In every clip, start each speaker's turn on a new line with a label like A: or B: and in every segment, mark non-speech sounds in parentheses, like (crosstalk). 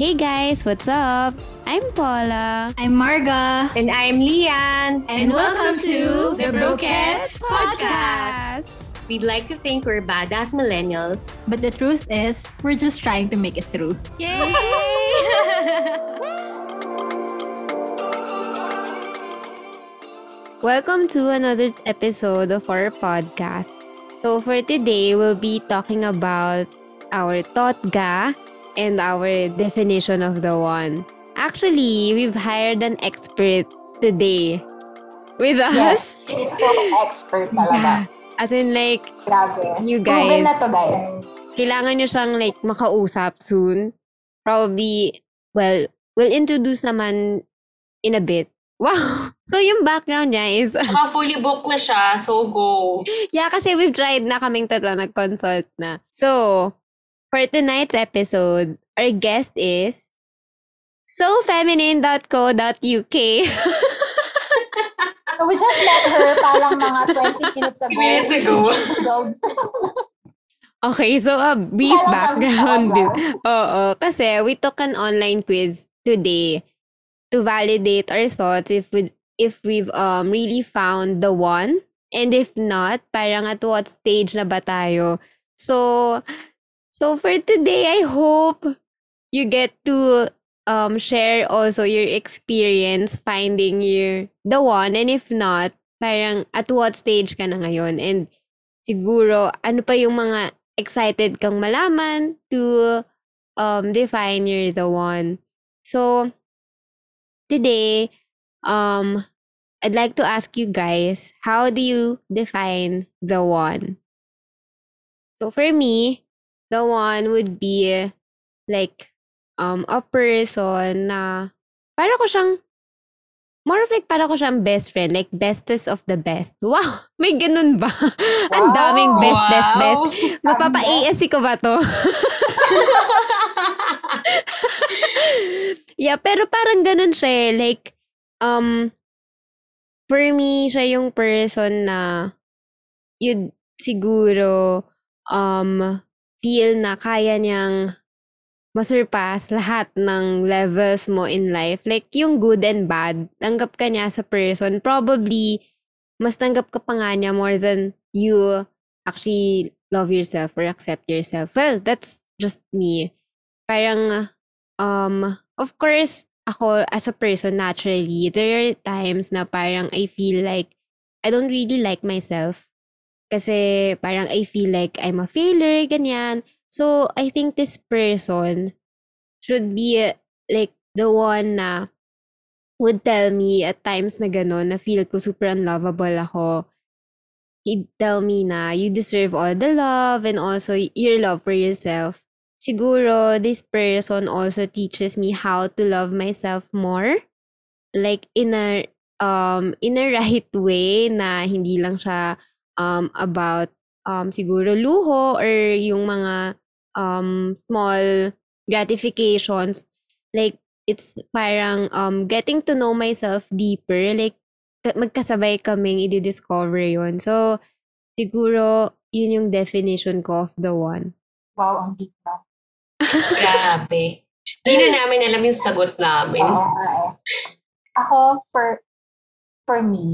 A: Hey guys, what's up? I'm Paula.
B: I'm Marga.
C: And I'm Lian.
B: And, welcome to the Brokettes Podcast.
C: We'd like to think we're badass millennials.
B: But the truth is, we're just trying to make it through.
C: Yay! (laughs)
A: Welcome to another episode of our podcast. So for today, we'll be talking about our totga and our definition of the one. Actually, we've hired an expert today with us.
D: Yes, he's so expert talaga.
A: As in like,
D: Grabe.
A: you
D: Proven
A: guys,
D: na to, guys.
A: kailangan nyo siyang like makausap soon. Probably, well, we'll introduce naman in a bit. Wow! (laughs) So yung background niya is, (laughs)
C: Baka fully booked na siya, so go.
A: yeah, kasi we've tried na kaming tatlo nag-consult na. So, for tonight's episode, our guest is sofeminine.co.uk. (laughs)
D: So we just met her parang mga 20 minutes ago.
C: Minutes ago. (laughs)
A: Okay, so a brief
D: lang
A: background din. Oo, kasi we took an online quiz today to validate our thoughts if we if we've um really found the one and if not, parang at what stage na ba tayo. So so for today, I hope you get to um share also your experience finding your the one and if not, parang at what stage ka na ngayon and siguro ano pa yung mga excited kang malaman to um define you're the one. So today um I'd like to ask you guys, how do you define the one? So for me, the one would be like um a person na para ko siyang more of like para ko siyang best friend, like bestest of the best. Wow! (laughs) May ganun ba? (laughs) Ang
D: Wow!
A: daming best, best,
C: Wow.
A: best. Mapapa-ASC ko ba to? (laughs) yeah, pero parang ganun siya eh. Like, um, for me, siya yung person na you'd siguro um, feel na kaya niyang masurpass lahat ng levels mo in life. Like, yung good and bad, tanggap ka niya sa person. Probably, mas tanggap ka pa nga niya more than you actually love yourself or accept yourself. Well, that's just me. Parang, um, of course, ako as a person naturally, there are times na parang I feel like I don't really like myself. Kasi parang I feel like I'm a failure, ganyan. So, I think this person should be like the one na would tell me at times na gano'n, na feel ko super unlovable ako. He'd tell me na you deserve all the love and also your love for yourself. Siguro, this person also teaches me how to love myself more. Like, in a, um, in a (laughs) right way na hindi lang siya um, about um, siguro luho or yung mga um, small gratifications. Like, it's parang um, getting to know myself deeper. Like, ka- magkasabay kaming i-discover yun. So, siguro, yun yung definition ko of the one.
D: Wow, ang deep na. (laughs)
C: Grabe. Hindi na namin alam yung sagot namin.
D: Oo. Ako, for, for me,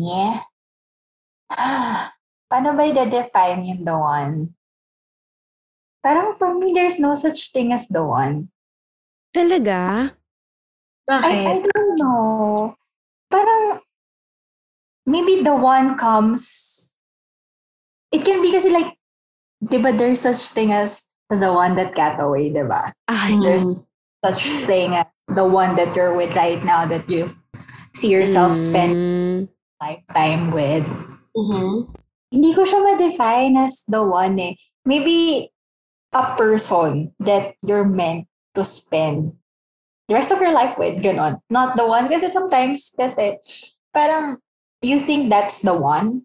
D: (sighs) paano ba i-define yung the one? Parang for me, there's no such thing as the one.
A: Talaga?
D: I, I don't know. Parang, maybe the one comes, it can be kasi like, di ba there's such thing as the one that got away, di ba?
A: Ay,
D: There's such thing as the one that you're with right now that you see yourself spend
A: mm,
D: lifetime with.
C: Mhm.
D: Hindi ko siya ma-define as the one eh. Maybe a person that you're meant to spend the rest of your life with, ganon. Not the one. Kasi sometimes, kasi, parang, you think that's the one,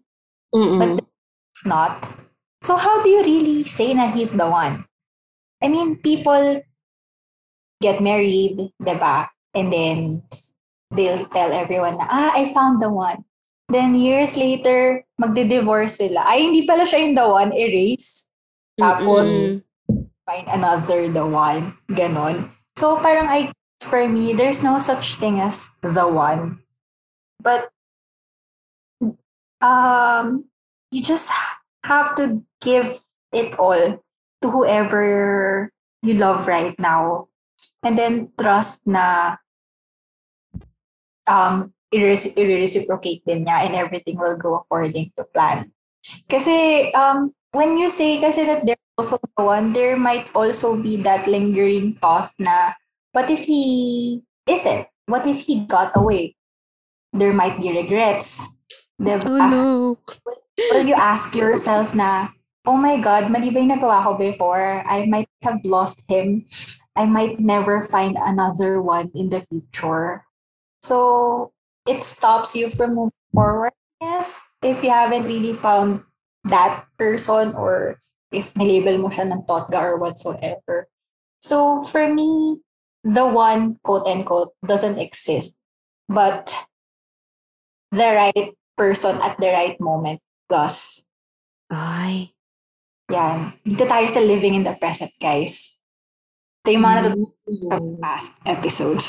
C: Mm-mm.
D: but it's not. So how do you really say na he's the one? I mean, people get married, diba? And then they'll tell everyone na, ah, I found the one. Then years later, magde-divorce sila. Ay, hindi pala siya yung the one, erase. Tapos,
A: mm-mm.
D: find another the one. Ganon. So parang I for me, there's no such thing as the one. But um you just have to give it all to whoever you love right now. And then trust na um i-reciprocate din niya and everything will go according to plan. Kasi um when you say kasi that there's also the one, there might also be that lingering thought na what if he isn't? What if he got away? There might be regrets. Diba?
A: Oh no.
D: Will you ask yourself na, oh my God, mali ba yung nagawa ko before? I might have lost him. I might never find another one in the future. So, it stops you from moving forward. Yes, if you haven't really found that person or if nilabel mo siya ng totga or whatsoever. So, for me, the one, quote unquote, doesn't exist. But the right person at the right moment does.
A: Ay.
D: Yan. Dito tayo sa living in the present, guys. Ito yung mga natutunan sa
C: Mm.
D: past episodes.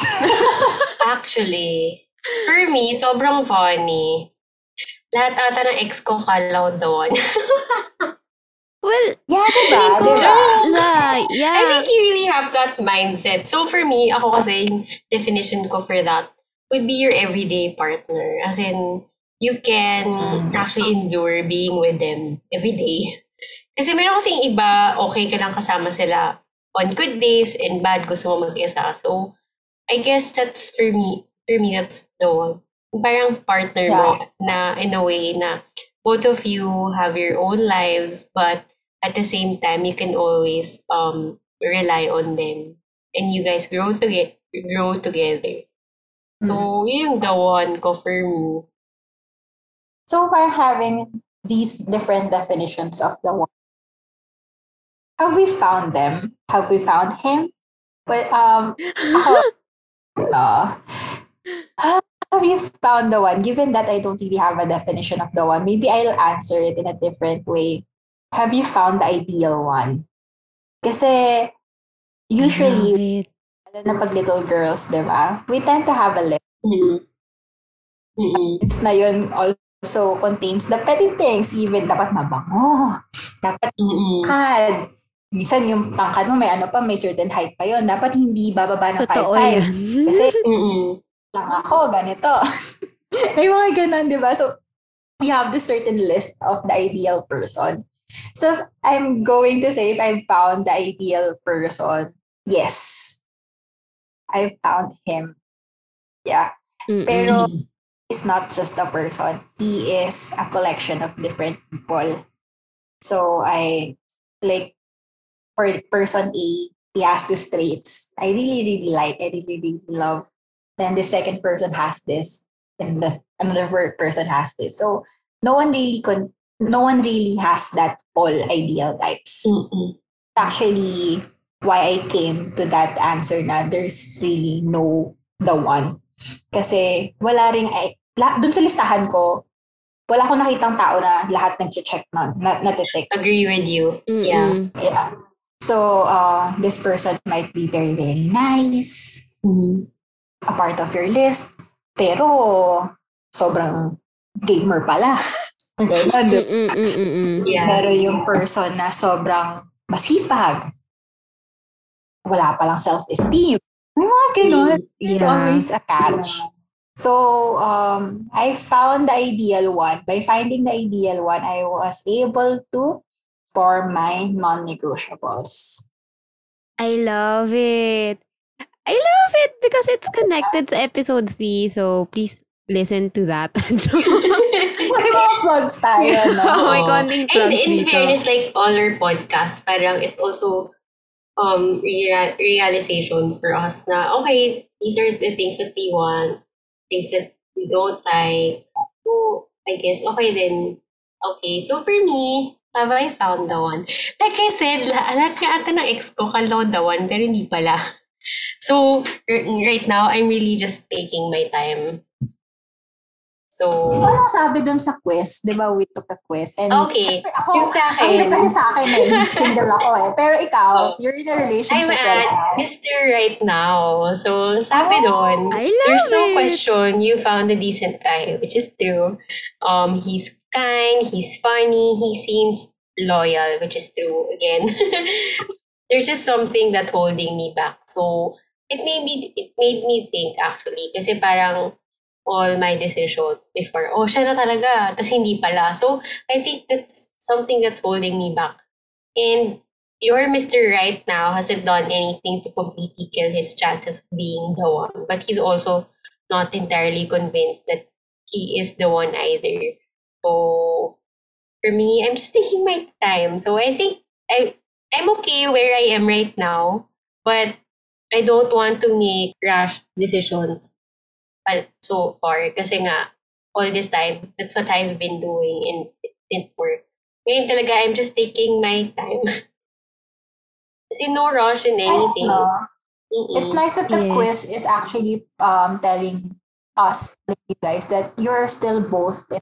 D: (laughs)
C: Actually, for me, sobrang funny. Lahat ata ng ex ko kalaw doon. (laughs)
A: Well,
D: yeah, diba? diba?
C: I
A: yeah.
C: think you really have that mindset. So for me, ako kasi yung definition ko for that would be your everyday partner. As in, you can
D: Mm.
C: actually endure being with them every day. (laughs) Kasi meron kasing iba, okay ka lang kasama sila on good days and bad gusto mo mag-isa. So, I guess that's for me, for me, that's the one. Parang partner mo na in a way na both of you have your own lives, but at the same time, you can always um rely on them. And you guys grow, toge- grow together. So, yun yung the one ko for me.
D: So far, having these different definitions of the one, have we found them? Have we found him? But um, (laughs) ako, no. Have you found the one? Given that I don't really have a definition of the one, maybe I'll answer it in a different way. Have you found the ideal one? Kasi usually, lalo na pag little girls, di ba? We tend to have a list.
C: Mm. Mm-mm.
D: It's na yun also contains the petty things. Even dapat mabango. Dapat
C: Mm-mm.
D: tangkad. Minsan yung tangkad mo may ano pa, may certain height pa yon Dapat hindi bababa ng 5'5".
A: Totoo yan.
D: Kasi
C: Mm-mm.
D: Lang ako, ganito. (laughs) may mga ganun, di ba? So, we have this certain list of the ideal person. So, I'm going to say if I found the ideal person, yes. I found him. Yeah.
A: Mm-mm.
D: Pero is not just a person. He is a collection of different people. So I like for person A, he has these traits. I really, really like. I really, really love. Then the second person has this, and the another per- person has this. So no one really con- no one really has that all ideal types.
C: Mm-mm.
D: Actually, why I came to that answer na there's really no the one. Kasi wala ring, ay, la, dun sa listahan ko, wala akong nakitang tao na lahat nag-check na, na, natitik.
C: Agree with you.
A: Mm-mm.
C: Yeah.
D: Yeah. So, uh, this person might be very, very nice,
C: Mm.
D: A part of your list, pero sobrang gamer pala. (laughs) Ganun, di ba?
A: Mm-mm, mm-mm.
C: Yeah.
D: Pero yung person na sobrang masipag, wala palang self-esteem. Mga ganun. It's
A: Yeah.
D: always a catch. So, um, I found the ideal one. By finding the ideal one, I was able to form my non-negotiables.
A: I love it. I love it because it's connected to episode 3. So, please listen to that. (laughs)
D: May mga plugs tayo, (laughs) no?
A: Oh my
C: Oo.
A: konting
C: And
A: plugs
C: in
A: dito.
C: fairness, like all our podcasts, parang it's also um rea- realizations for us na, okay, these are the things that we want, things that we don't like. So, I guess, okay then. Okay, so for me, have I found the one? Like I said, la- lahat ka ata ng ex ko kalaw the one, pero hindi pala. (laughs) So, r- right now, I'm really just taking my time. So,
D: Ano sabi dun sa quiz? Di ba we took a quiz? And
C: Okay.
D: syempre ako,
C: Yung sa akin.
D: Ang kasi sa akin eh, (laughs) single ako eh. Pero ikaw,
C: Oh.
D: you're in a
C: I'm
D: relationship right
C: at
D: now.
C: Mr. Right Now. So, sabi
D: Oh,
C: doon,
A: I love
C: there's no
A: it.
C: question you found a decent guy, which is true. Um, he's kind, he's funny, he seems loyal, which is true again. (laughs) there's just something that holding me back. So, it made me, it made me think actually, kasi parang all my decisions before, oh, siya na talaga, tas hindi pala. So, I think that's something that's holding me back. And your Mr. Right now hasn't done anything to completely kill his chances of being the one. But he's also not entirely convinced that he is the one either. So for me, I'm just taking my time. So I think I I'm okay where I am right now, but I don't want to make rash decisions uh, so far kasi nga all this time that's what I've been doing and it didn't work. Ngayon talaga I'm just taking my time. (laughs) Kasi no rush in
D: Nice,
C: anything.
D: no?
C: Mm-mm.
D: It's nice that the
A: Yes.
D: quiz is actually um telling us, you guys, that you're still both in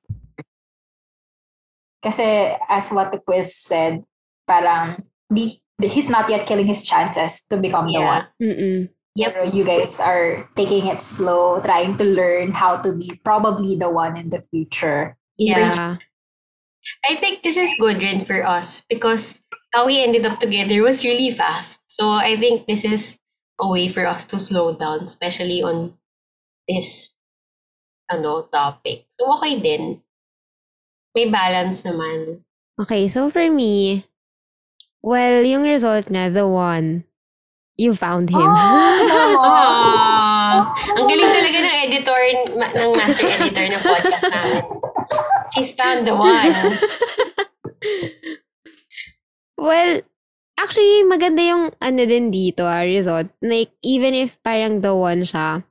D: Kasi as what the quiz said, parang di, he's not yet killing his chances to become the one.
C: Yeah.
A: Mm-mm.
C: Yep.
D: Pero you guys are taking it slow, trying to learn how to be probably the one in the future.
A: Yeah.
C: I think this is good Rin for us because how we ended up together was really fast. So I think this is a way for us to slow down, especially on this ano topic. So okay din. May balance naman.
A: Okay, so for me, well, yung result na, the one, you found him.
D: Oh,
C: Aww. (laughs) Ang galing talaga ng editor, ng master editor ng podcast namin. He's found the one.
A: Well, actually, maganda yung ano din dito, ah, result. Like, even if parang the one siya,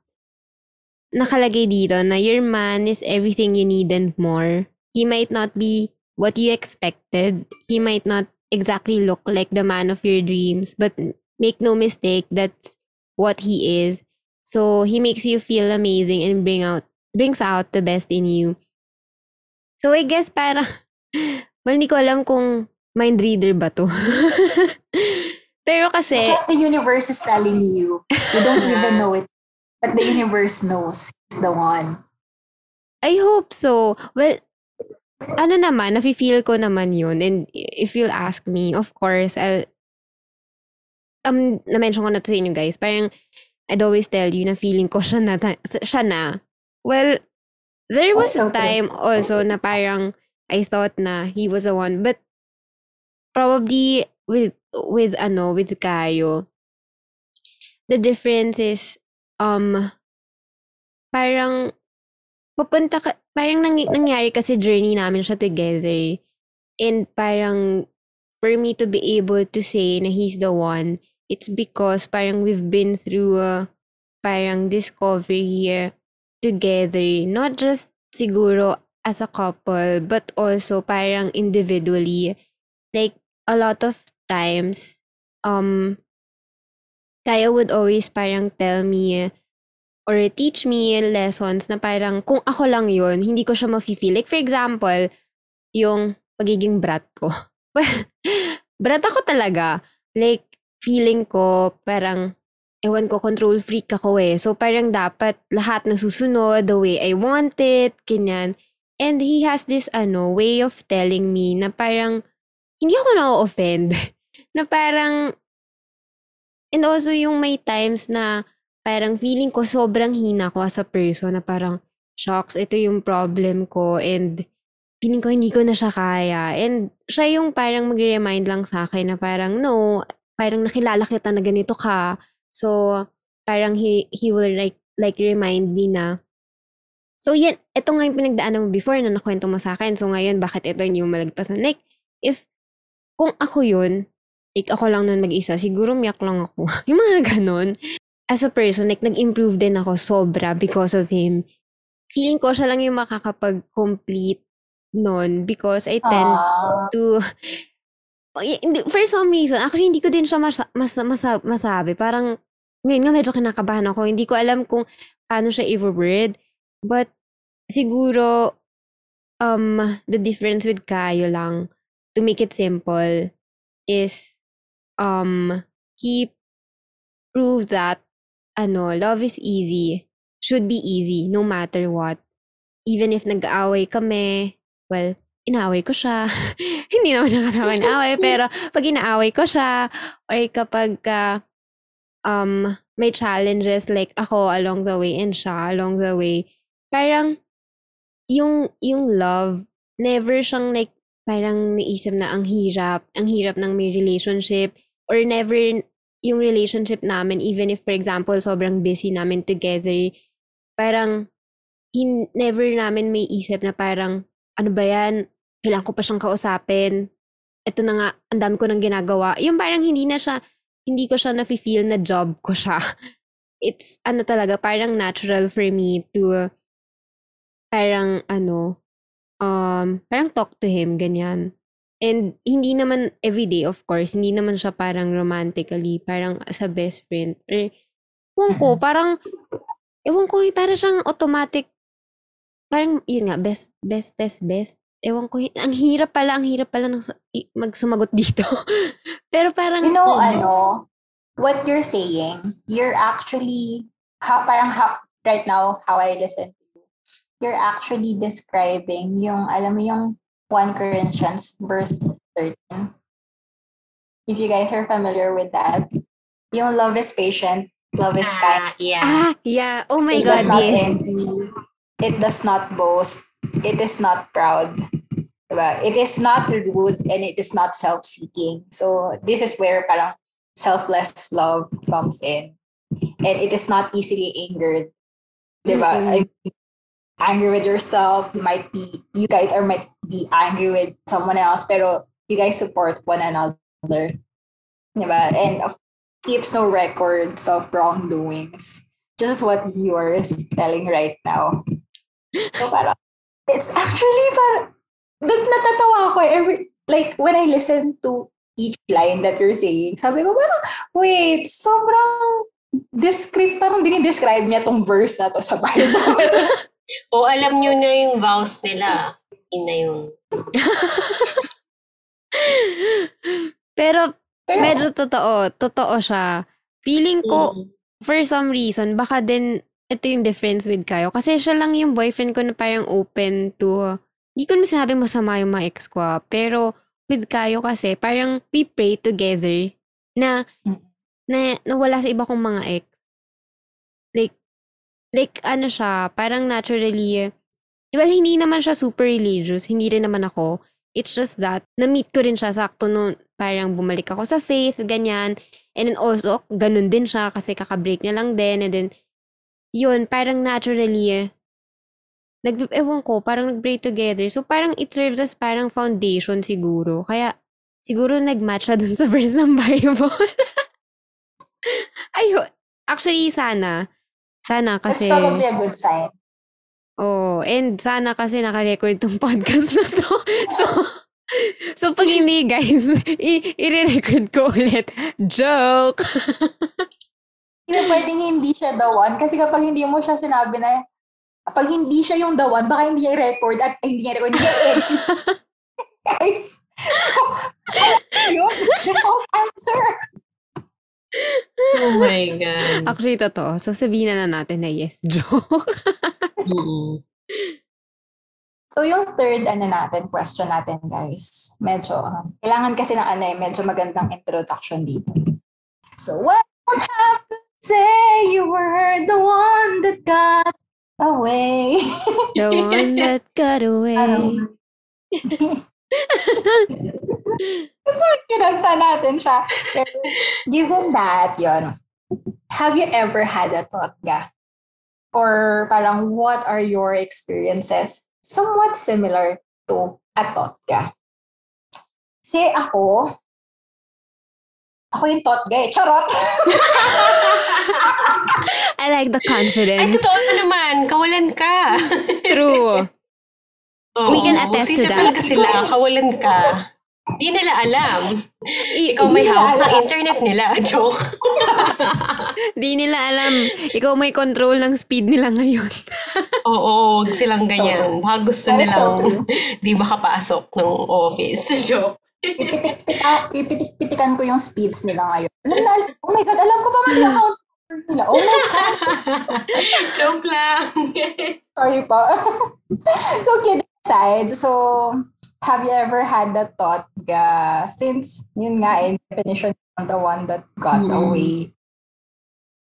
A: nakalagay dito na your man is everything you need and more. He might not be what you expected. He might not exactly look like the man of your dreams, but make no mistake, that's what he is. So, he makes you feel amazing and bring out brings out the best in you. So, I guess parang, (laughs) well, hindi ko alam kung mind reader ba to. (laughs) Pero kasi,
D: It's like the universe is telling you. You don't even know it. But the universe knows he's the one.
A: I hope so. Well, ano naman, nafe-feel ko naman yun. And if you'll ask me, of course, I'll, um, na-mention ko na to sa inyo guys, parang, I'd always tell you na feeling ko siya na, siya na. Well, there was a time also na parang, I thought na he was the one, but probably with, with ano, with Kayo, the difference is, um, parang, pupunta ka, parang nang, nangyari kasi journey namin siya together. And parang, for me to be able to say na he's the one, it's because parang we've been through a parang discovery together. Not just siguro as a couple, but also parang individually. Like, a lot of times, um, Kaya would always parang tell me or teach me lessons na parang kung ako lang yun, hindi ko siya mafe-feel. Like for example, yung pagiging brat ko. (laughs) Brat ako talaga. Like, feeling ko parang, ewan ko, control freak ako eh. So parang dapat lahat nasusunod the way I want it, ganyan. And he has this ano, way of telling me na parang, hindi ako na-offend. (laughs) na parang, and also yung may times na parang feeling ko sobrang hina ko as a person na parang, shocks, ito yung problem ko and feeling ko hindi ko na siya kaya. And siya yung parang mag-remind lang sa akin na parang, no, parang nakilala kita na ganito ka. So, parang he, he will like, like remind me na, so yan, ito nga yung pinagdaanan mo before na nakwento mo sa akin. So ngayon, bakit ito hindi mo malagpas na? Like, if, kung ako yun, like ako lang nun mag-isa, siguro miyak lang ako. (laughs) yung mga ganun. As a person, like nag-improve din ako sobra because of him. Feeling ko siya lang yung makakapag-complete nun because I tend
D: Ah,
A: to hindi- for some reason, actually hindi ko din siya mas, mas, masa- masabi. Parang, ngayon nga medyo kinakabahan ako. Hindi ko alam kung paano siya i-word. But, siguro, um, the difference with Kayo lang, to make it simple, is, um, he prove that, ano, love is easy. Should be easy, no matter what. Even if nag-aaway kami, well, inaaway ko siya. (laughs) Hindi naman siya kasama inaaway, (laughs) pero pag inaaway ko siya, or kapag uh, um, may challenges like ako along the way and siya along the way, parang yung, yung love, never siyang like, parang naisip na ang hirap, ang hirap ng may relationship, or never yung relationship namin, even if for example, sobrang busy namin together, parang hin, never namin may isip na parang, ano ba yan, kailangan ko pa siyang kausapin, ito na nga, ang dami ko nang ginagawa. Yung parang hindi na siya, hindi ko siya na-feel na job ko siya. (laughs) It's, ano talaga, parang natural for me to, parang, ano, um, parang talk to him, ganyan. And hindi naman everyday, of course. Hindi naman siya parang romantically, parang as a best friend. Or, ewan ko, parang, ewan ko, parang siyang automatic, parang, yun nga, best, best test, best. Ewan ko, ang hirap pala, ang hirap pala ng magsumagot dito. (laughs) Pero parang,
D: You know, ano, what you're saying, you're actually, ha, parang ha, right now, how I listen to you, you're actually describing yung, alam mo yung 1 Corinthians verse 13. If you guys are familiar with that, yung love is patient, love is kind.
C: Ah, yeah.
A: ah, yeah, oh my
D: it
A: God,
D: does not
A: yes.
D: envy. It does not boast. It is not proud. Diba? It is not rude and it is not self-seeking. So this is where parang selfless love comes in. And it is not easily angered. Diba?
A: Mm-mm.
D: I mean, angry with yourself. You might be, you guys are might be angry with someone else, pero you guys support one another. Diba? And of keeps no records of wrongdoings. Just what you are telling right now. So parang, it's actually parang, nat- natatawa ako eh. every, like when I listen to each line that you're saying, sabi ko parang, wait, sobrang describe, parang dinidescribe niya tong verse na to sa Bible. (laughs)
C: O alam nyo na yung vows nila. Yun na yung... (laughs)
A: Pero,
D: Pero,
A: medyo totoo. Totoo siya. Feeling ko,
C: Mm.
A: for some reason, baka din, ito yung difference with Kayo. Kasi siya lang yung boyfriend ko na parang open to, hindi ko naman sinabing masama yung mga ex ko ah. Pero, with Kayo kasi, parang we pray together na,
D: Mm.
A: na, na wala sa iba kong mga ex. Like, like, ano siya, parang naturally, well, hindi naman siya super religious, hindi rin naman ako. It's just that, na-meet ko rin siya sakto noon, parang bumalik ako sa faith, ganyan. And then also, ganun din siya kasi kakabreak niya lang din. And then, yun, parang naturally, nag, ewan ko, parang nag-break together. So, parang it serves as parang foundation siguro. Kaya, siguro nag-match siya (laughs) dun sa verse ng Bible. (laughs) Ayun. Actually, sana. Sana
D: it's
A: kasi...
D: probably a good sign.
A: Oh, and sana kasi naka-record tong podcast na to. (laughs) So, so pag hindi guys, i- i-record ko ulit. Joke! (laughs)
D: Hindi na pwedeng hindi siya the one. Kasi kapag hindi mo siya sinabi na, pag hindi siya yung the one, baka hindi niya i-record at eh, hindi niya record, hindi niya. (laughs) Guys, so, yun, the wrong answer.
C: Oh my God.
A: Actually, totoo. So, sabihin na, na natin na yes, (laughs) joke.
D: So yung third ano natin, question natin guys, medyo, um, kailangan kasi ng ano eh, medyo magandang introduction dito. So what would have to say you were the one that got away?
A: The one that got (laughs) away. (laughs)
D: So kinanta natin siya. Pero, given that, yon have you ever had a thought ga? Or parang what are your experiences somewhat similar to a thought ga? Kasi ako, ako yung thought ga eh. Charot! (laughs)
A: I like the
C: Ay,
A: confidence.
C: totoo naman. Kawalan ka.
A: True.
C: Oo.
A: We can attest to that.
C: talaga sila. Kawalan ka. Di nila alam.
A: I-
C: Ikaw may
D: Hindi
C: hawak ng
D: alam.
C: internet nila. (laughs) Joke.
A: di nila alam. Ikaw may control ng speed nila ngayon. (laughs)
C: Oo, huwag silang ganyan. Baka gusto
D: That's so
C: nilang (laughs) di makapasok ng office. Joke.
D: Pipitik-pitikan ko yung speeds nila ngayon. Alam na, oh my God, alam ko pa man yung account nila. Oh my God,
C: Joke lang.
D: sorry pa. so, kidding aside, so, have you ever had that thought, ga, since, yun nga, in definition of the one that got
C: Mm.
D: away,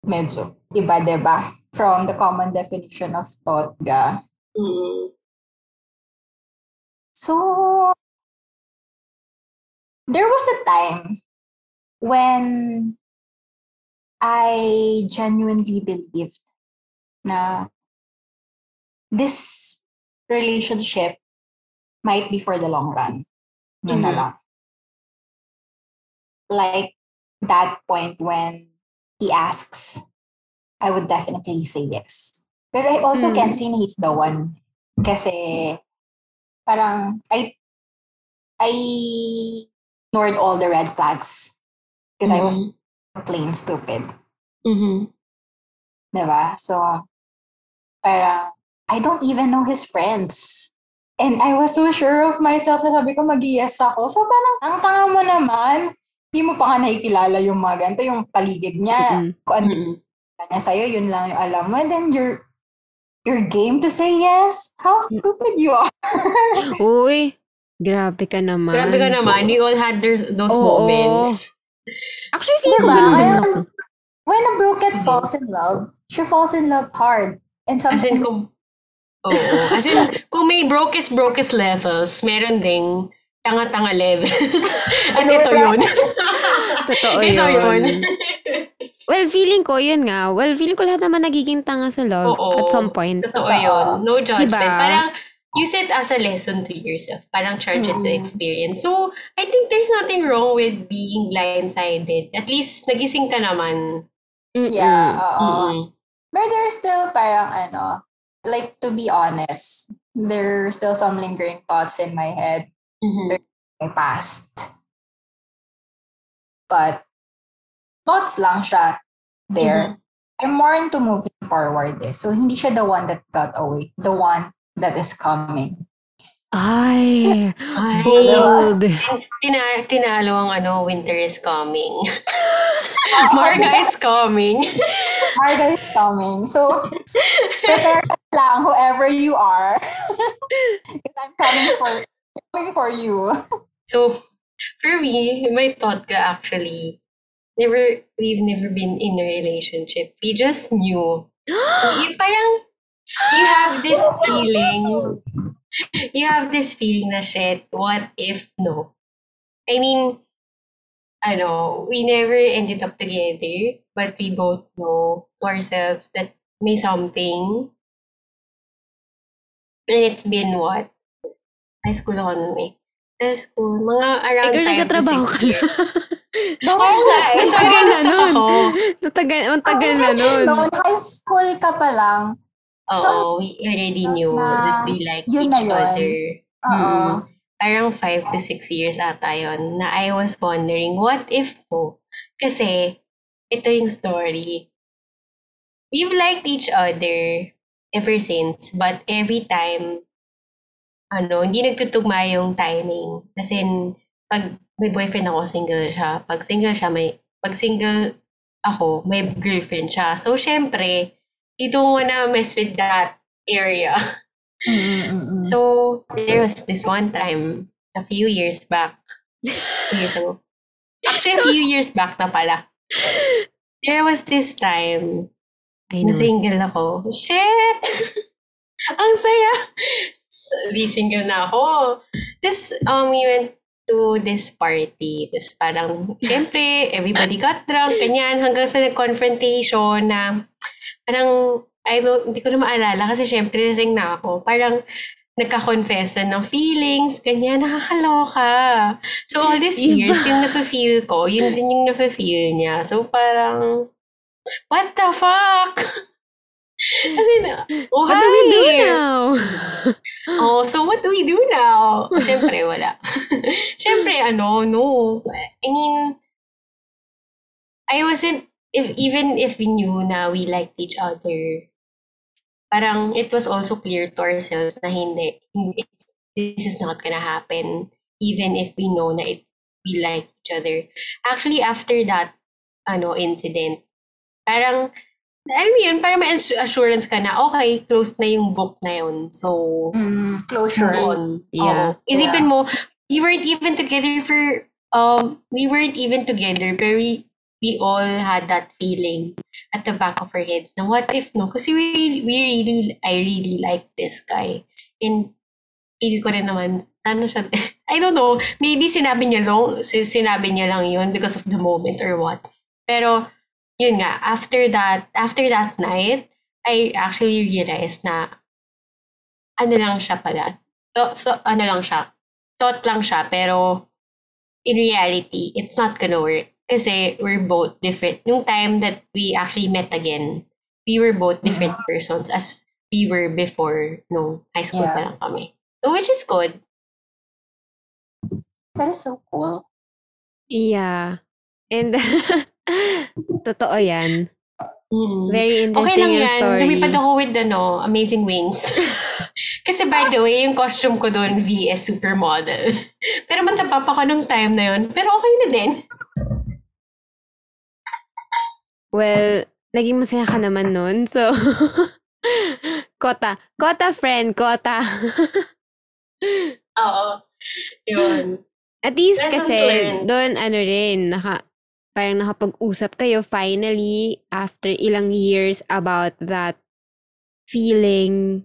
D: medyo, iba, diba? From the common definition of thought, ga.
C: Mm.
D: So, there was a time when I genuinely believed na this relationship might be for the long run. Yun na
C: Mhm.
D: lang. Like that point when he asks, I would definitely say yes. Pero I also
A: Mm.
D: can't say na he's the one. Kasi parang I I ignored all the red flags because I was plain stupid.
C: Mhm.
D: Diba? So, parang, I don't even know his friends. And I was so sure of myself na sabi ko, mag-yes ako. So, parang, ang tanga mo naman, hindi mo pa nga nakikilala yung mga ganito, yung paligid niya.
A: Mm-mm.
D: Kung ano
C: Mm-mm.
D: niya sa'yo, yun lang yung alam mo. And then, you're, you're game to say yes? How stupid you are. (laughs)
A: Uy, grabe ka naman.
C: Grabe ka naman. We all had those, those
A: Oo.
C: moments.
A: Actually, feeling ko
D: Diba?
A: ako.
D: When a broken falls in love, she falls in love hard. And
C: As
D: sometimes,
C: in. Oo. As in, kung may brokest brokest levels, meron ding tanga-tanga levels. (laughs) At
D: Ano,
C: ito yun. (laughs)
A: Totoo
C: ito
A: yun.
C: yun.
A: Well, feeling ko, yun nga. Well, feeling ko lahat naman nagiging tanga sa love
C: Oo.
A: at some point.
C: Totoo yun. No judgment.
A: Diba?
C: Parang, use it as a lesson to yourself. Parang charge it to experience. So, I think there's nothing wrong with being blindsided. At least, nagising ka naman.
D: Yeah, oo.
C: Mm-mm.
D: But there's still parang ano, like to be honest, there are still some lingering thoughts in my head,
C: Mhm.
D: my past. But thoughts lang siya there. I'm more into moving forward eh. So hindi siya the one that got away, the one that is coming.
A: Ay,
C: Ay.
A: bold.
C: Tina tinalo ang ano, winter is coming. (laughs) Marga is coming.
D: Marga is coming. So prepare lang whoever you are. (laughs) I'm coming for coming for you.
C: So, for me, my thought ka actually, never, we've never been in a relationship. We just knew. (gasps) yung parang, you have this feeling, you have this feeling na shit, what if no? I mean, ano, we never ended up together, but we both know to ourselves that may something. And it's been what? High school ako nun eh. High school, mga around
A: Eh, girl,
C: five to
A: nagkatrabaho
C: six
A: ka na. (laughs)
C: years.
D: That
C: Oo
D: was
C: nga, eh.
D: so
C: Sorry,
A: Tagal na
C: na
A: nun. Natagal, ang
D: Ang
A: tagal na nun,
D: high school ka pa lang.
C: Oo, we already knew
D: na
C: that we like each
D: na yun.
C: other.
D: Oo.
C: Mm. Parang five to six years ata yun na I was wondering, what if no? Kasi, ito yung story. We've liked each other ever since, but every time, ano, hindi nagtutugma yung timing. As in, pag may boyfriend ako, single siya. Pag single siya, may, pag single ako, may girlfriend siya. So, syempre, you don't wanna mess with that area.
D: Mm-mm-mm.
C: So, there was this one time, a few years back. (laughs) Actually, a few years back na pala. There was this time
A: I
C: na single ako. Shit! (laughs) Ang saya! Di single na ako. This, um, we went to this party. Tapos parang, syempre, everybody got drunk, ganyan, hanggang sa nag-confrontation na, parang, I don't, hindi ko na maalala kasi syempre, nasing na ako. Parang, nagka-confess na ng feelings, ganyan, nakakaloka. So, all these
A: Iba.
C: years, yung nafe-feel ko, yun din yung nafe-feel niya. So, parang, what the fuck? (laughs) Kasi na, oh,
A: What do we do
C: hi!
A: now? (laughs)
C: Oh, so what do we do now? Siyempre, wala. (laughs) Siyempre, ano, no. I mean, I wasn't, if, even if we knew na we liked each other, parang it was also clear to ourselves na hindi, hindi this is not gonna happen, even if we know na it, we like each other. Actually, after that, ano, incident, parang, alam mo yun, parang may assu- assurance ka na, okay, closed na yung book na yun. So,
D: Mm, closure.
C: move on.
A: Yeah.
C: Oo. Isipin mo, we weren't even together for, um, we weren't even together, we, we all had that feeling at the back of our heads na what if no? Kasi we, we really, I really like this guy. And feel ko rin naman, sana siya, (laughs) I don't know, maybe sinabi niya lang, si- sinabi niya lang yun because of the moment or what. Pero, yun nga, after that, after that night, I actually realized na, ano lang siya pala. So, so ano lang siya. Thought lang siya, pero, in reality, it's not gonna work. Kasi we're both different. Yung time that we actually met again, we were both different persons as we were before no high school
D: Yeah.
C: pa lang kami. So, which is good.
D: That is so cool.
A: Yeah. And, (laughs) totoo yan.
C: Mm.
A: Very
C: Okay
A: interesting
C: lang
A: yung
C: yan.
A: story.
C: Lumipad ako with ano, Amazing Wings. (laughs) Kasi by the way, yung costume ko doon, VS Supermodel. (laughs) Pero mataba pa ko nung time na yun. Pero okay na din.
A: Well, naging masaya ka naman nun. So, (laughs) kota. Kota, friend. Kota.
C: Oo. Yun.
A: At least
C: Lessons
A: kasi,
C: learned.
A: doon, ano rin, naka, parang nakapag-usap kayo finally after ilang years about that feeling.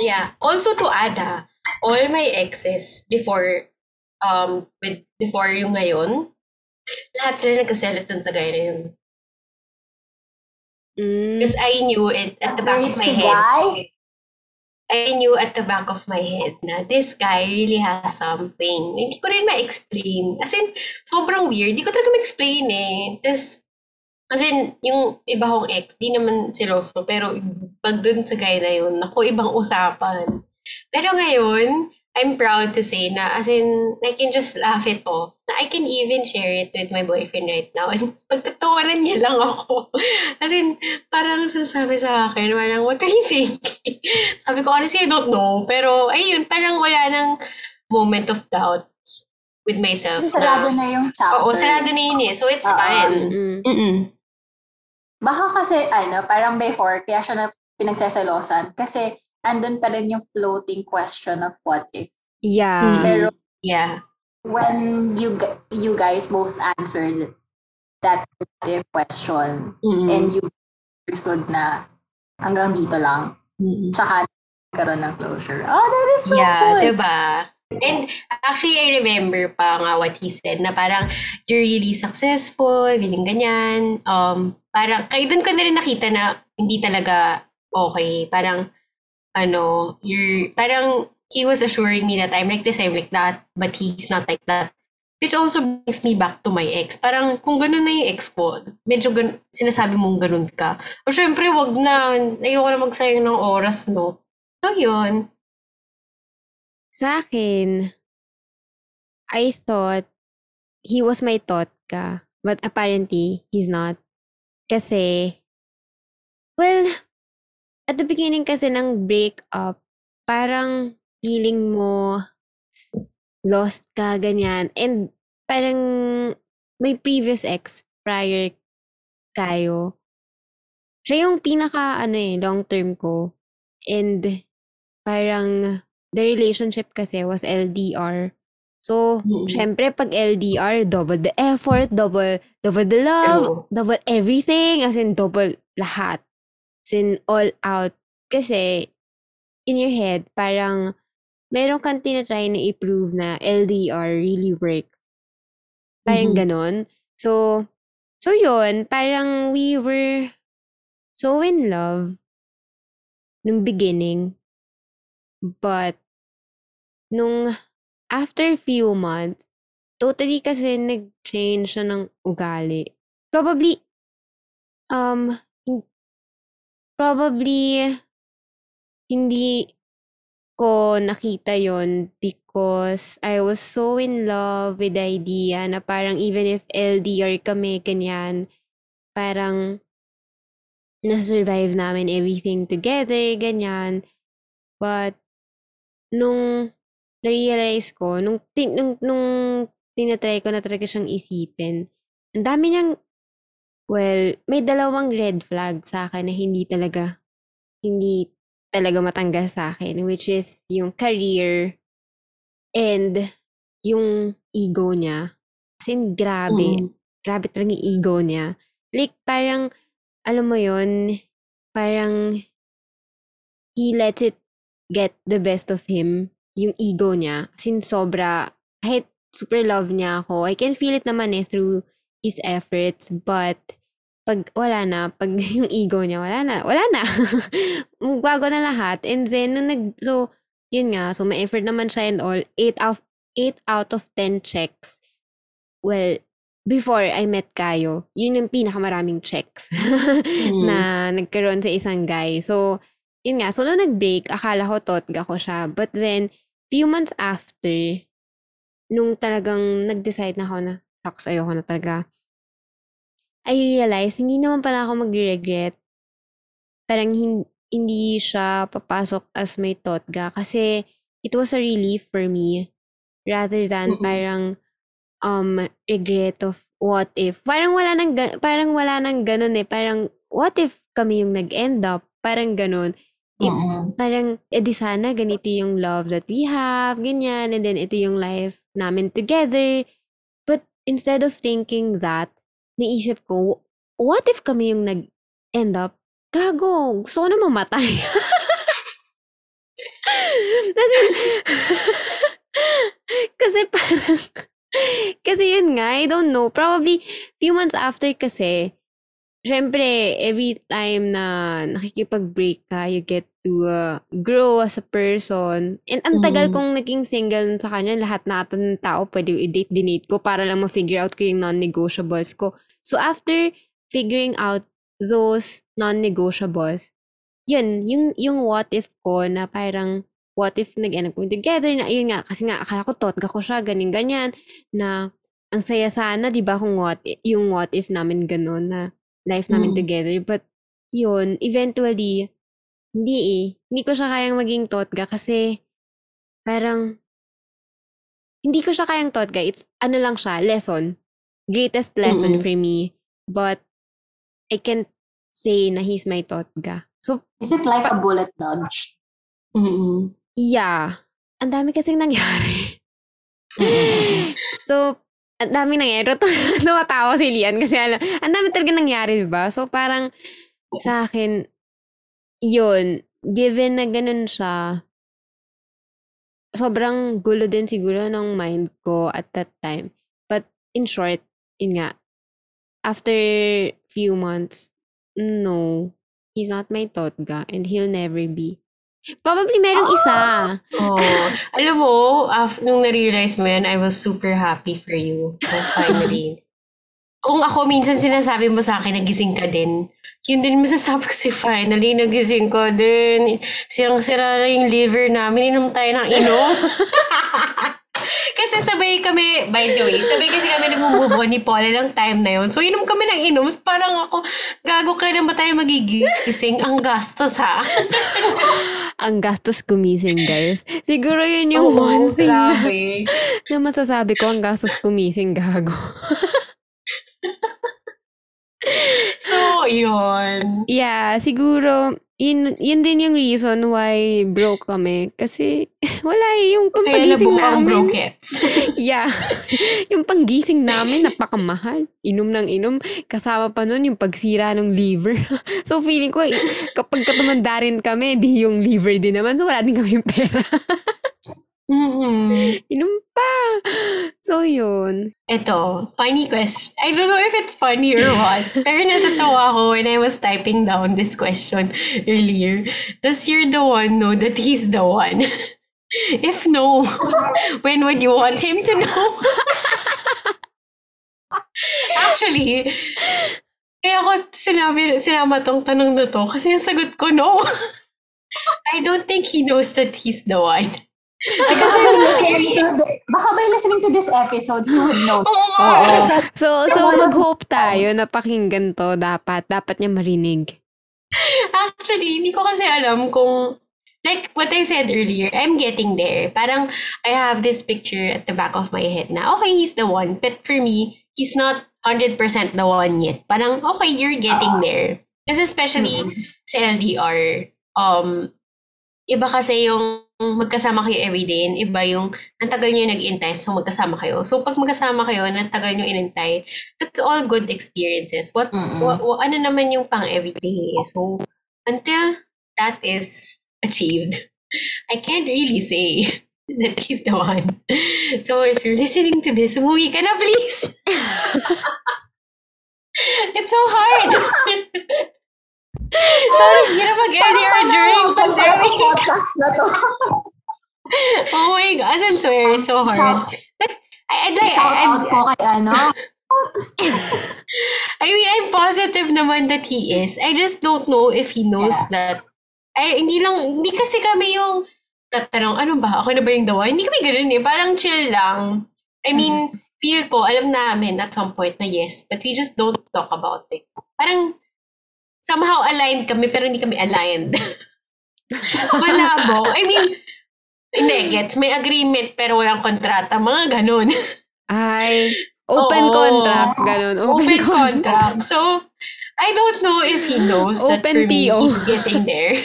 C: Yeah. Also to add ah, all my exes before, um, with, before yung ngayon, lahat sila nagkaselos dun sa guy na yun.
A: Mm,
C: Because I knew it at the back
D: Wait,
C: of my
D: si
C: head.
D: Guy?
C: I knew at the back of my head na this guy really has something. Hindi ko rin ma-explain. As in, sobrang weird. Hindi ko talaga ma-explain eh. Tapos, as in, yung iba kong ex, di naman seryoso. Pero pag dun sa guy na yun, ako, ibang usapan. Pero ngayon, I'm proud to say na, as in, I can just laugh it off. Na I can even share it with my boyfriend right now. And (laughs) pagtatawanan niya lang ako. (laughs) As in, parang sasabi sa akin, parang, what are you thinking? (laughs) Sabi ko, honestly, I don't know. Pero, ayun, parang wala nang moment of doubt with myself.
D: Kasi sarado na yung chapter.
C: Oo, sarado na yun eh. So, it's
D: Oo.
C: fine.
A: mm,
C: Mm-mm.
D: Baka kasi, ano, parang before, kaya siya na pinagsaselosan. Kasi, andun pa rin yung floating question of what if.
A: yeah.
C: Mm.
D: Pero,
C: Yeah.
D: when you you guys both answered that what if question,
C: Mm-mm.
D: and you understood na hanggang dito lang,
C: Mm-mm.
D: tsaka nagkaroon ng closure. Oh, that is so
C: yeah,
D: cool.
C: diba? And actually, I remember pa nga what he said na parang you're really successful, ganyan-ganyan. Um, parang, kayo dun ko na rin nakita na hindi talaga okay. Parang, ano, you're, parang he was assuring me that I'm like this, I'm like that, but he's not like that. Which also brings me back to my ex. Parang kung ganun na yung ex ko, medyo gan- sinasabi mong ganun ka. O syempre, wag na. Ayoko na magsayang ng oras, no? So, yun.
A: Sa akin, I thought he was my thought ka. But apparently, he's not. Kasi, well, at the beginning kasi ng breakup, parang feeling mo lost ka, ganyan. And parang may previous ex prior kayo. Siya yung pinaka, ano eh, long term ko. And parang the relationship kasi was LDR. So,
C: Mm-mm.
A: syempre, pag LDR, double the effort, double, double the love,
C: Oo.
A: double everything, as in double lahat. In all out. Kasi, in your head, parang, meron kang tinatry na i-prove na LDR really works. Parang
C: Mhm.
A: ganon. So, so yun, parang we were so in love nung beginning. But, nung after few months, totally kasi nag-change siya ng ugali. Probably, um, probably, hindi ko nakita yon because I was so in love with the idea na parang even if LDR kami, ganyan, parang na-survive namin everything together, ganyan. But, nung na-realize ko, nung, tin, nung, nung tinatry ko na talaga siyang isipin, ang dami niyang, well, may dalawang red flag sa akin na hindi talaga, hindi talaga matanggal sa akin, which is yung career and yung ego niya. Kasi grabe.
C: Mm.
A: Grabe talaga yung ego niya. Like, parang, alam mo yon parang he lets it get the best of him, yung ego niya. Sin sobra, kahit super love niya ako, I can feel it naman eh through his efforts, but pag wala na, pag (laughs) yung ego niya, wala na, wala na. (laughs) Bago na lahat. And then, nung nag, so, yun nga, so may effort naman siya and all, 8 out, 8 out of 10 checks. Well, before I met Kayo, yun yung pinakamaraming checks (laughs) na nagkaroon sa isang guy. So, yun nga, so nung nag-break, akala ko totga ko siya. But then, few months after, nung talagang nag-decide na ako na, shucks, ayoko na talaga. I realized, hindi naman pala ako mag-regret. Parang hin- hindi siya papasok as may totga kasi it was a relief for me rather than
C: Mm-mm.
A: parang um regret of what if. Parang wala nang parang wala nang ganun eh. Parang what if kami yung nag-end up? Parang ganun. It-
C: Mm-mm.
A: parang, eh di sana ganito yung love that we have, ganyan, and then ito yung life namin together. But instead of thinking that, naisip ko, what if kami yung nag-end up? Gago, gusto ko na mamatay. (laughs) kasi, (laughs) kasi parang, kasi yun nga, I don't know, probably few months after kasi, syempre, every time na nakikipag-break ka, you get to uh, grow as a person. And ang tagal
C: Mm.
A: kong naging single sa kanya, lahat na ata ng tao pwede i-date, dinate ko para lang ma-figure out ko yung non-negotiables ko. So after figuring out those non-negotiables, yun, yung, yung what if ko na parang, what if nag-end up together na, yun nga, kasi nga, akala ko totga ko siya, ganyan-ganyan, na, ang saya sana, di ba, kung what, yung what if namin ganun, na life namin
C: Mm.
A: together. But, yun, eventually, hindi eh. Hindi ko siya kayang maging totga kasi, parang, hindi ko siya kayang totga. It's, ano lang siya, lesson. Greatest lesson
C: Mm-mm.
A: for me. But, I can't say na he's my totga. So,
D: Is it like a bullet dodge?
C: Mm-mm.
A: yeah. Ang dami kasing nangyari. (laughs) so, ang dami nangyari. (laughs) Tumatawa si Lian kasi alam, ang dami talaga nangyari, di ba? So, parang sa akin, yun, given na ganun siya, sobrang gulo din siguro ng mind ko at that time. But in short, yun nga, after few months, no, he's not my totga and he'll never be. Probably merong isa.
C: Oh, (laughs) alam mo, af, nung na-realize mo yan, I was super happy for you. So, finally. (laughs) Kung ako minsan sinasabi mo sa akin, nagising ka din. Yun din masasabi ko si finally, nagising ko din. Sirang-sira na yung liver namin. Inom tayo ng inom. (laughs) kasi sabay kami, by the way, sabay kasi kami on ni Paula ng time na yun. So, inom kami ng inom. Parang ako, gago ka na ba tayo magigising? Ang gastos ha. (laughs)
A: Ang gastos gumising, guys. Siguro yun yung
C: Oo,
A: one thing na, (laughs) na masasabi ko, ang gastos gumising, gago. (laughs)
C: So, yun.
A: Yeah, siguro, yun, yun din yung reason why broke kami. Kasi, (laughs) wala eh, yung
C: Kaya
A: pampagising
C: ang
A: namin.
C: brokets. (laughs)
A: Yeah. (laughs) yung panggising namin, napakamahal. Inom ng inom. Kasama pa nun yung pagsira ng liver. so, feeling ko, i- kapag katumanda rin kami, di yung liver din naman. So, wala din kami pera.
C: Mm
A: Inom pa. So, yun.
C: Ito, funny question. I don't know if it's funny or what. (laughs) Pero natatawa ako when I was typing down this question earlier. Does you're the one know that he's the one? (laughs) if no, (laughs) when would you want him to know? Actually, kaya kaya ako sinabi, sinama tong tanong na to kasi yung sagot ko, no. I don't think he knows that he's the one.
D: Baka by listening to the, baka by listening to this episode, he would know.
C: Oo.
A: Oo. So, so mag-hope tayo na pakinggan to dapat. Dapat niya marinig.
C: Actually, hindi ko kasi alam kung, like what I said earlier, I'm getting there. Parang, I have this picture at the back of my head na, okay, he's the one. But for me, he's not 100% the one yet. Parang, okay, you're getting there. Kasi especially sa LDR, um, iba kasi yung magkasama kayo everyday, and iba yung nantagal nyo yung nag-intay, so magkasama kayo. So, pag magkasama kayo, nantagal nyo inintay, that's all good experiences. What,
D: Mm-mm.
C: wa- wa- ano naman yung pang everyday? So, until that is achieved, I can't really say (laughs) that he's the one. So, if you're listening to this, umuwi ka na, please! (laughs) It's so hard! (laughs) Sorry, hirap mag-LDR during pandemic.
D: podcast na to. (laughs)
C: Oh my gosh, I swear, it's so hard. But, I, I'd like,
D: Shout
C: I,
D: out po kay ano. (laughs)
C: I mean, I'm positive naman that he is. I just don't know if he knows that. Ay, hindi lang, hindi kasi kami yung tatanong, ano ba, ako na ba yung dawa? Hindi kami ganun eh. Parang chill lang. I mean, feel ko, alam namin at some point na yes, but we just don't talk about it. Parang, somehow aligned kami, pero hindi kami aligned. (laughs) Malabo. I mean, hindi, gets, may agreement, pero walang kontrata. Mga ganun.
A: Ay, open
C: Oo.
A: contract. Ganun. Open,
C: open
A: contract.
C: contract. So, I don't know if he knows that
A: Open
C: for me, he's getting there.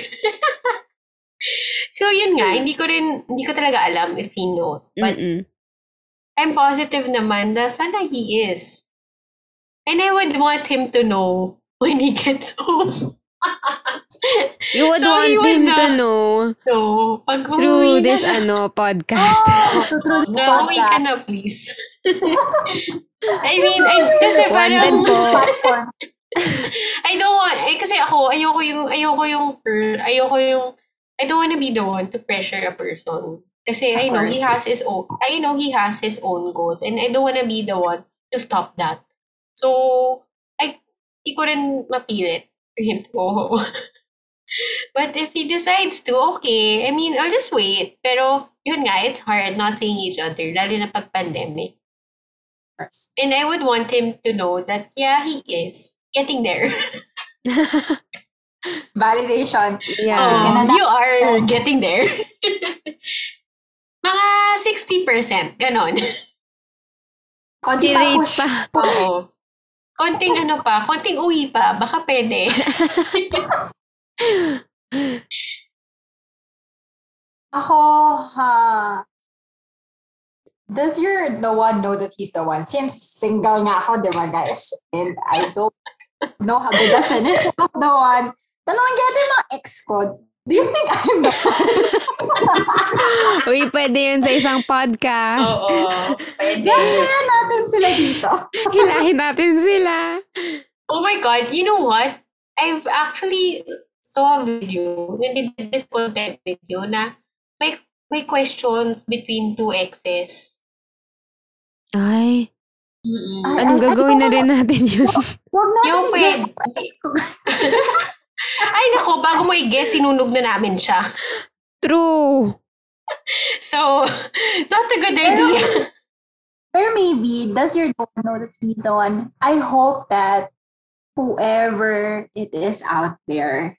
C: (laughs) so, yun nga, hindi ko rin, hindi ko talaga alam if he knows. But
A: Mm-mm.
C: I'm positive naman na sana he is. And I would want him to know when he gets home. (laughs)
A: You would
C: So,
A: want
C: he would
A: him to
C: not-
A: know
C: So, pag
A: through
C: umuwi na
A: this
C: siya,
A: ano (laughs) podcast. (laughs)
D: To through this
C: na uwi ka
D: podcast.
C: na, please. I mean, I, kasi parang. I don't want, eh, kasi ako, ayoko yung, ayoko yung, ayoko yung, I don't wanna be the one to pressure a person. Kasi
D: Of
C: I know he
D: course.
C: has his own, I know he has his own goals and I don't wanna be the one to stop that. So, I, di ko rin mapilit for him to go home. But if he decides to, okay. I mean, I'll just wait. Pero, yun nga, it's hard not seeing each other, lalo na pag pandemic. And I would want him to know that, yeah, he is getting there. (laughs)
D: Validation.
A: Yeah.
D: Na-
C: you are getting there. (laughs) Mga 60%, ganon.
D: Konti pa push.
A: pa.
C: Oo. Konting ano pa, konting uwi pa, baka pwede. (laughs)
D: Ako, ha... Does your the one know that he's the one? Since single nga ako, di ba guys? And I don't know how the (laughs) definition of the one. Tanongin natin mga ex ko. Do you think I'm the? (laughs)
A: Uy, pwede yun sa isang podcast.
C: Oo, pwede.
D: Just kaya natin sila dito. (laughs)
A: Hilahin natin sila.
C: Oh my God, you know what? I've actually saw a video, when they did this content video na may, may questions between two exes.
A: Ay,
C: Mm-mm.
A: Anong gagawin na rin natin yun?
D: Huwag natin
C: Yung
D: i-guess.
C: Ay nako, bago mo i-guess, sinunog na namin siya.
A: True.
C: So, not a good idea.
D: Or maybe, does your dog know that he's the one? I hope that whoever it is out there,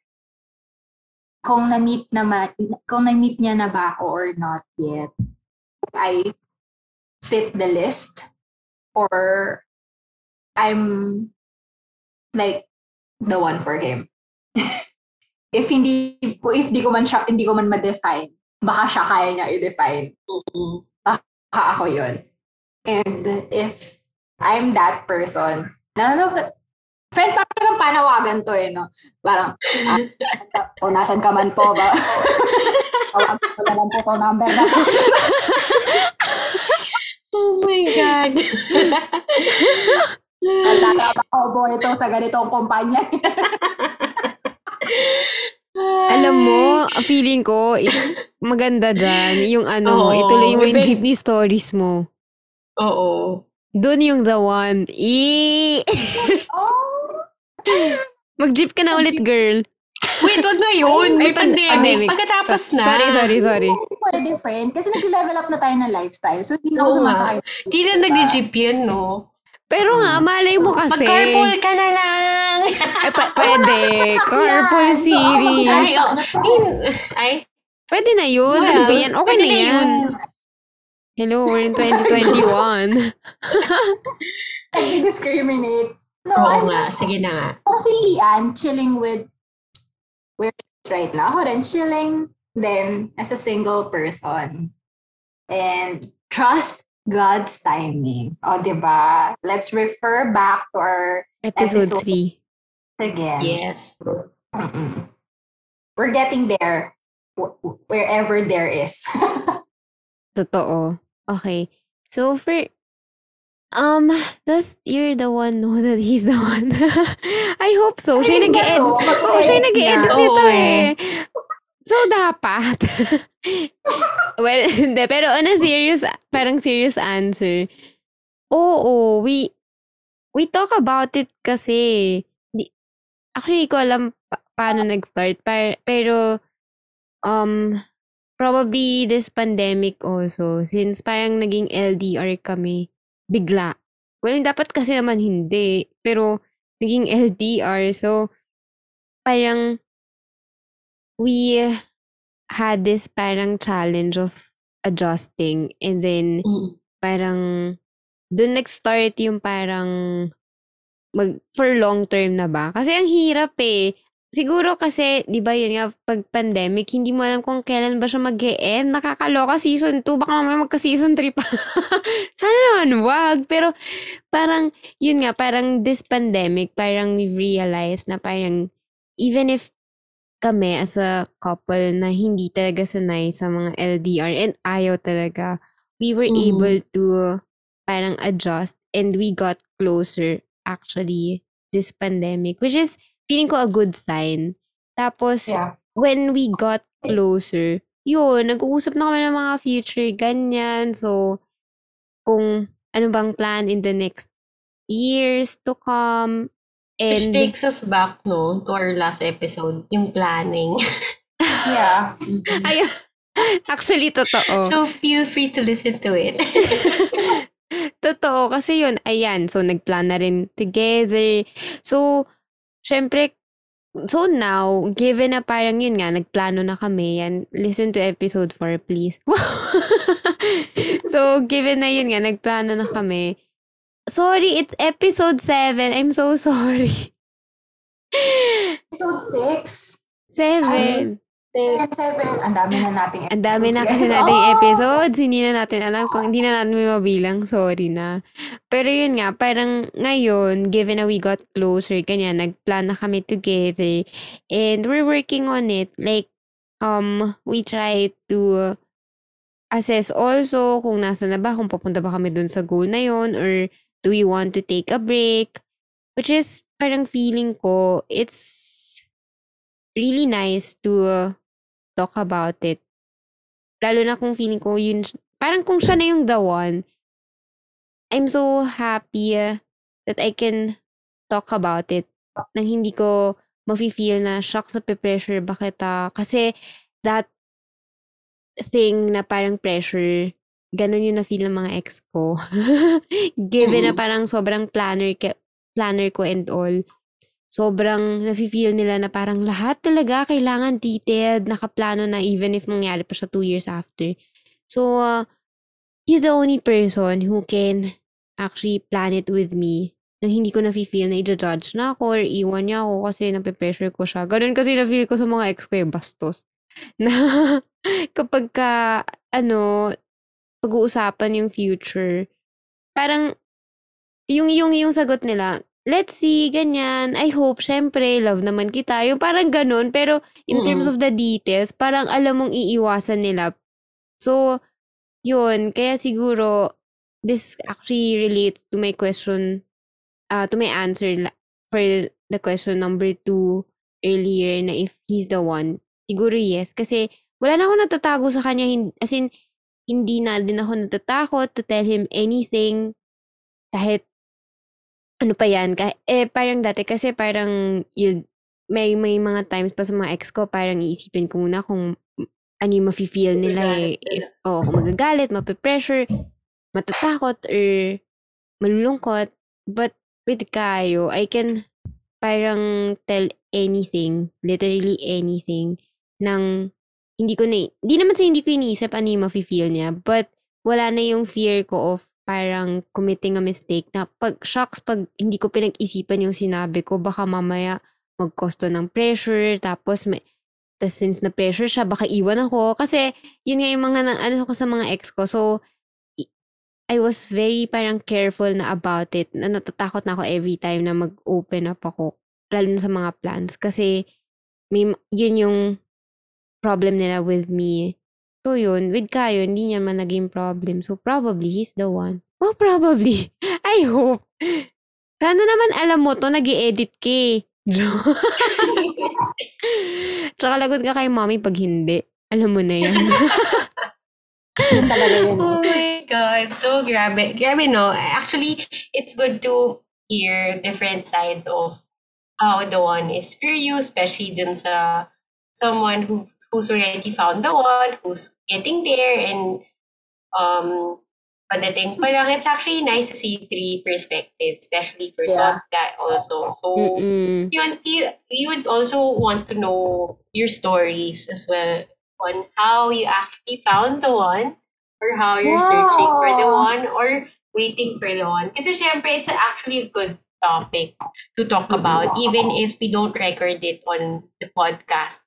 D: kung na-meet na ma- kung na-meet niya na ba ako or not yet, I fit the list or I'm like the one for him. If hindi if di ko man siya hindi ko man ma-define, baka siya kaya niya i-define baka ako yun. And if I'm that person, na ano, friend, parang panawagan to eh, no? Parang, (laughs) ah, kung nasan ka man po, ba? (laughs) Tawag ko naman po to number na. (laughs)
C: Oh my God.
D: Nagtatrabaho po ito sa ganitong kumpanya.
A: Alam mo, feeling ko, maganda dyan, yung ano
C: Oo,
A: ituloy mo yung
C: iba-
A: jeepney stories mo.
C: Oo.
A: Doon yung the one. E
D: oh,
A: Mag-jeep ka na ulit, girl.
C: Wait, wag na yun. May
A: Ay, pan-
C: pandemic.
A: pandemic.
C: Pagkatapos
A: So-
C: na.
A: Sorry, sorry, sorry.
D: Hindi pwede, friend. Kasi nag-level up na tayo ng lifestyle. So, hindi na ako
C: Oo nga.
D: sumasakay.
C: Di na nag-jeep yun, no?
A: Pero nga, malay mo kasi.
C: Mag-carpool ka na lang.
A: Eh, pa- (laughs) pwede. Carpool series.
C: ay, oh, ay,
A: Pwede na yun.
C: Well,
A: Ano ba yan? Okay
C: pwede
A: na
C: na
A: yan.
C: yun.
A: Hello, we're in 2021. (laughs)
D: Nag-discriminate. No,
C: oo
D: I'm
C: nga.
D: just,
C: Sige na nga.
D: ako si Lian, chilling with, with right now. Ako rin, chilling then as a single person. And trust God's timing. O, di ba? Let's refer back to our
A: Episode
D: Episode
A: 3.
D: again.
C: Yes.
D: Mm-mm. We're getting there wh- wh- wherever there is. (laughs)
A: Totoo. Okay. So, for... Um, does you're the one know that he's the one? (laughs) I hope so. Siya yung
D: Hindi
A: nag-e-edit.
D: na to.
A: Oo, siya
C: Oo
A: nito
C: eh.
A: So, dapat. (laughs) well, (laughs) hindi. Pero on a serious, parang serious answer. Oo, we, we talk about it kasi. Di, actually, ko alam pa- paano nag-start. Par, pero, um, probably this pandemic also, since parang naging LDR kami, bigla. Well, dapat kasi naman hindi. Pero, naging LDR. So, parang, we had this parang challenge of adjusting and then
C: Mm.
A: parang doon nag-start yung parang mag, for long term na ba? Kasi ang hirap eh. Siguro kasi, di ba yun nga, pag pandemic, hindi mo alam kung kailan ba siya mag end Nakakaloka season 2, baka mamaya magka-season 3 pa. (laughs) Sana naman wag. Pero parang, yun nga, parang this pandemic, parang we realized na parang even if kami as a couple na hindi talaga sanay sa mga LDR and ayaw talaga, we were
C: Mhm.
A: able to parang adjust and we got closer actually this pandemic, which is feeling ko a good sign. Tapos,
D: yeah.
A: when we got closer, yun, nag-uusap na kami ng mga future, ganyan. So, kung ano bang plan in the next years to come.
C: Which
A: And,
C: takes us back, no, to our last episode, yung planning. (laughs)
D: Yeah.
A: ayun, (laughs) actually, totoo.
C: so, feel free to listen to it. (laughs)
A: Totoo, kasi yun, ayan, so nagplan na rin together. So, syempre, so now, given na parang yun nga, nagplano na kami, yan, listen to episode 4, please. so, given na yun nga, nagplano na kami, sorry, it's episode 7, I'm so (laughs) sorry.
D: Episode 6.
A: 7.
D: Seven, seven. Ang dami na nating
A: Ang dami na kasi nating
D: Oh!
A: episodes. Hindi na natin alam kung hindi na natin may mabilang. Sorry na. Pero yun nga, parang ngayon, given na we got closer, kanya, nagplan na kami together. And we're working on it. Like, um, we try to assess also kung nasa na ba, kung papunta ba kami dun sa goal na yun, or do we want to take a break? Which is, parang feeling ko, it's really nice to uh, talk about it. Lalo na kung feeling ko yun, parang kung siya na yung the one, I'm so happy uh, that I can talk about it nang hindi ko mafe-feel na shock sa pressure bakit ah, kasi that thing na parang pressure ganun yung na-feel ng mga ex ko. (laughs) Given na
C: Mhm.
A: parang sobrang planner, ke- planner ko and all, sobrang nafe-feel nila na parang lahat talaga kailangan detailed, nakaplano na even if mangyari pa siya two years after. So, uh, he's the only person who can actually plan it with me na hindi ko nafe-feel na i-judge na ako or iwan niya ako kasi nape-pressure ko siya. Ganun kasi na-feel ko sa mga ex ko eh, bastos. (laughs) Na kapag ka, ano, pag-uusapan yung future, parang yung yung yung sagot nila, let's see, ganyan. I hope, syempre, love naman kita. Yung parang ganun. Pero, in terms
C: Mm.
A: of the details, parang alam mong iiwasan nila. So, yun. Kaya siguro, this actually relates to my question, uh, to my answer for the question number two earlier na if he's the one. Siguro yes. Kasi, wala na ako natatago sa kanya. As in, hindi na din ako natatakot to tell him anything kahit ano pa yan, kah- eh, parang dati kasi parang, yun, may, may mga times pa sa mga ex ko, parang iisipin ko muna kung ano yung mafe-feel nila eh. If, oh, kung magagalit, mape-pressure, matatakot, or malulungkot. But with Kayo, I can parang tell anything, literally anything, nang hindi ko na, hindi naman sa hindi ko iniisip ano yung mafe-feel niya, but wala na yung fear ko of parang committing a mistake na pag shocks pag hindi ko pinag-isipan yung sinabi ko baka mamaya magkosto ng pressure tapos may tas since na pressure siya baka iwan ako. Kasi yun nga yung mga na, ano ko sa mga ex ko so I was very parang careful na about it na natatakot na ako every time na mag-open up ako lalo na sa mga plans. Kasi may yun yung problem nila with me So yun, with Kayo, hindi niya man naging problem. So probably he's the one. Oh, probably. (laughs) I hope. Sana naman alam mo to, nag edit ka eh. (laughs) Tsaka lagot ka kay mommy pag hindi. Alam mo na yan. (laughs)
D: Yun talaga yun.
C: Oh my God. So, grabe. Grabe, no? Actually, it's good to hear different sides of how the one is for you, especially dun sa someone who who's already found the one, who's getting there, and um, padating pa lang. It's actually nice to see three perspectives, especially for
D: Yeah.
C: that guy also. So,
A: Mm-mm.
C: you you would also want to know your stories as well on how you actually found the one or how you're searching for the one or waiting for the one. Kasi syempre, it's actually a good topic to talk about even if we don't record it on the podcast.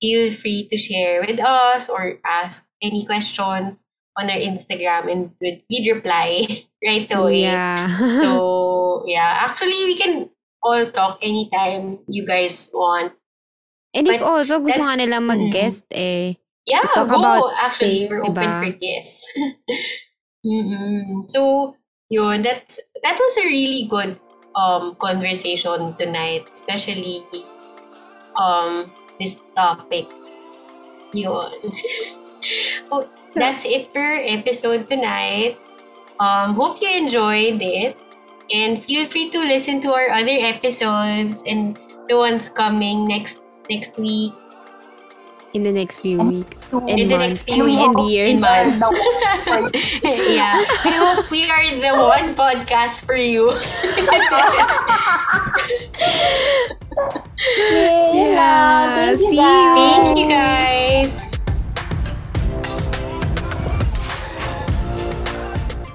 C: Feel free to share with us or ask any questions on our Instagram and we'd we'd reply (laughs) right away.
A: Yeah.
C: So, (laughs) yeah. Actually, we can all talk anytime you guys want.
A: And if also gusto
C: that-
A: nga nilang mag-guest eh.
C: Yeah,
A: To talk
C: go.
A: about
C: Actually, we're open
A: diba?
C: for guests. (laughs) mm So, yun, that's, that was a really good um conversation tonight. Especially um this topic. Yun. (laughs) oh, that's it for episode tonight. Um, hope you enjoyed it. And feel free to listen to our other episodes and the ones coming next next week.
A: In the next few
D: um,
A: weeks.
D: To-
A: And
C: In the
A: months.
C: next few
D: we
A: And
D: hope
A: years.
D: we are the one for you.
C: yeah. I hope we are the one podcast for you. (laughs)
D: Yay lang. Thank you,
A: See you.
C: Thank you guys.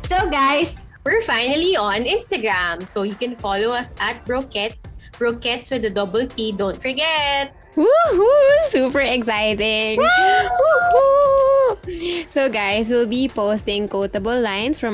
C: So guys, we're finally on Instagram. So you can follow us at Broquettes. Broquettes with a double T, don't forget.
A: Woohoo! Super exciting! Woohoo! So guys, we'll be posting quotable lines from our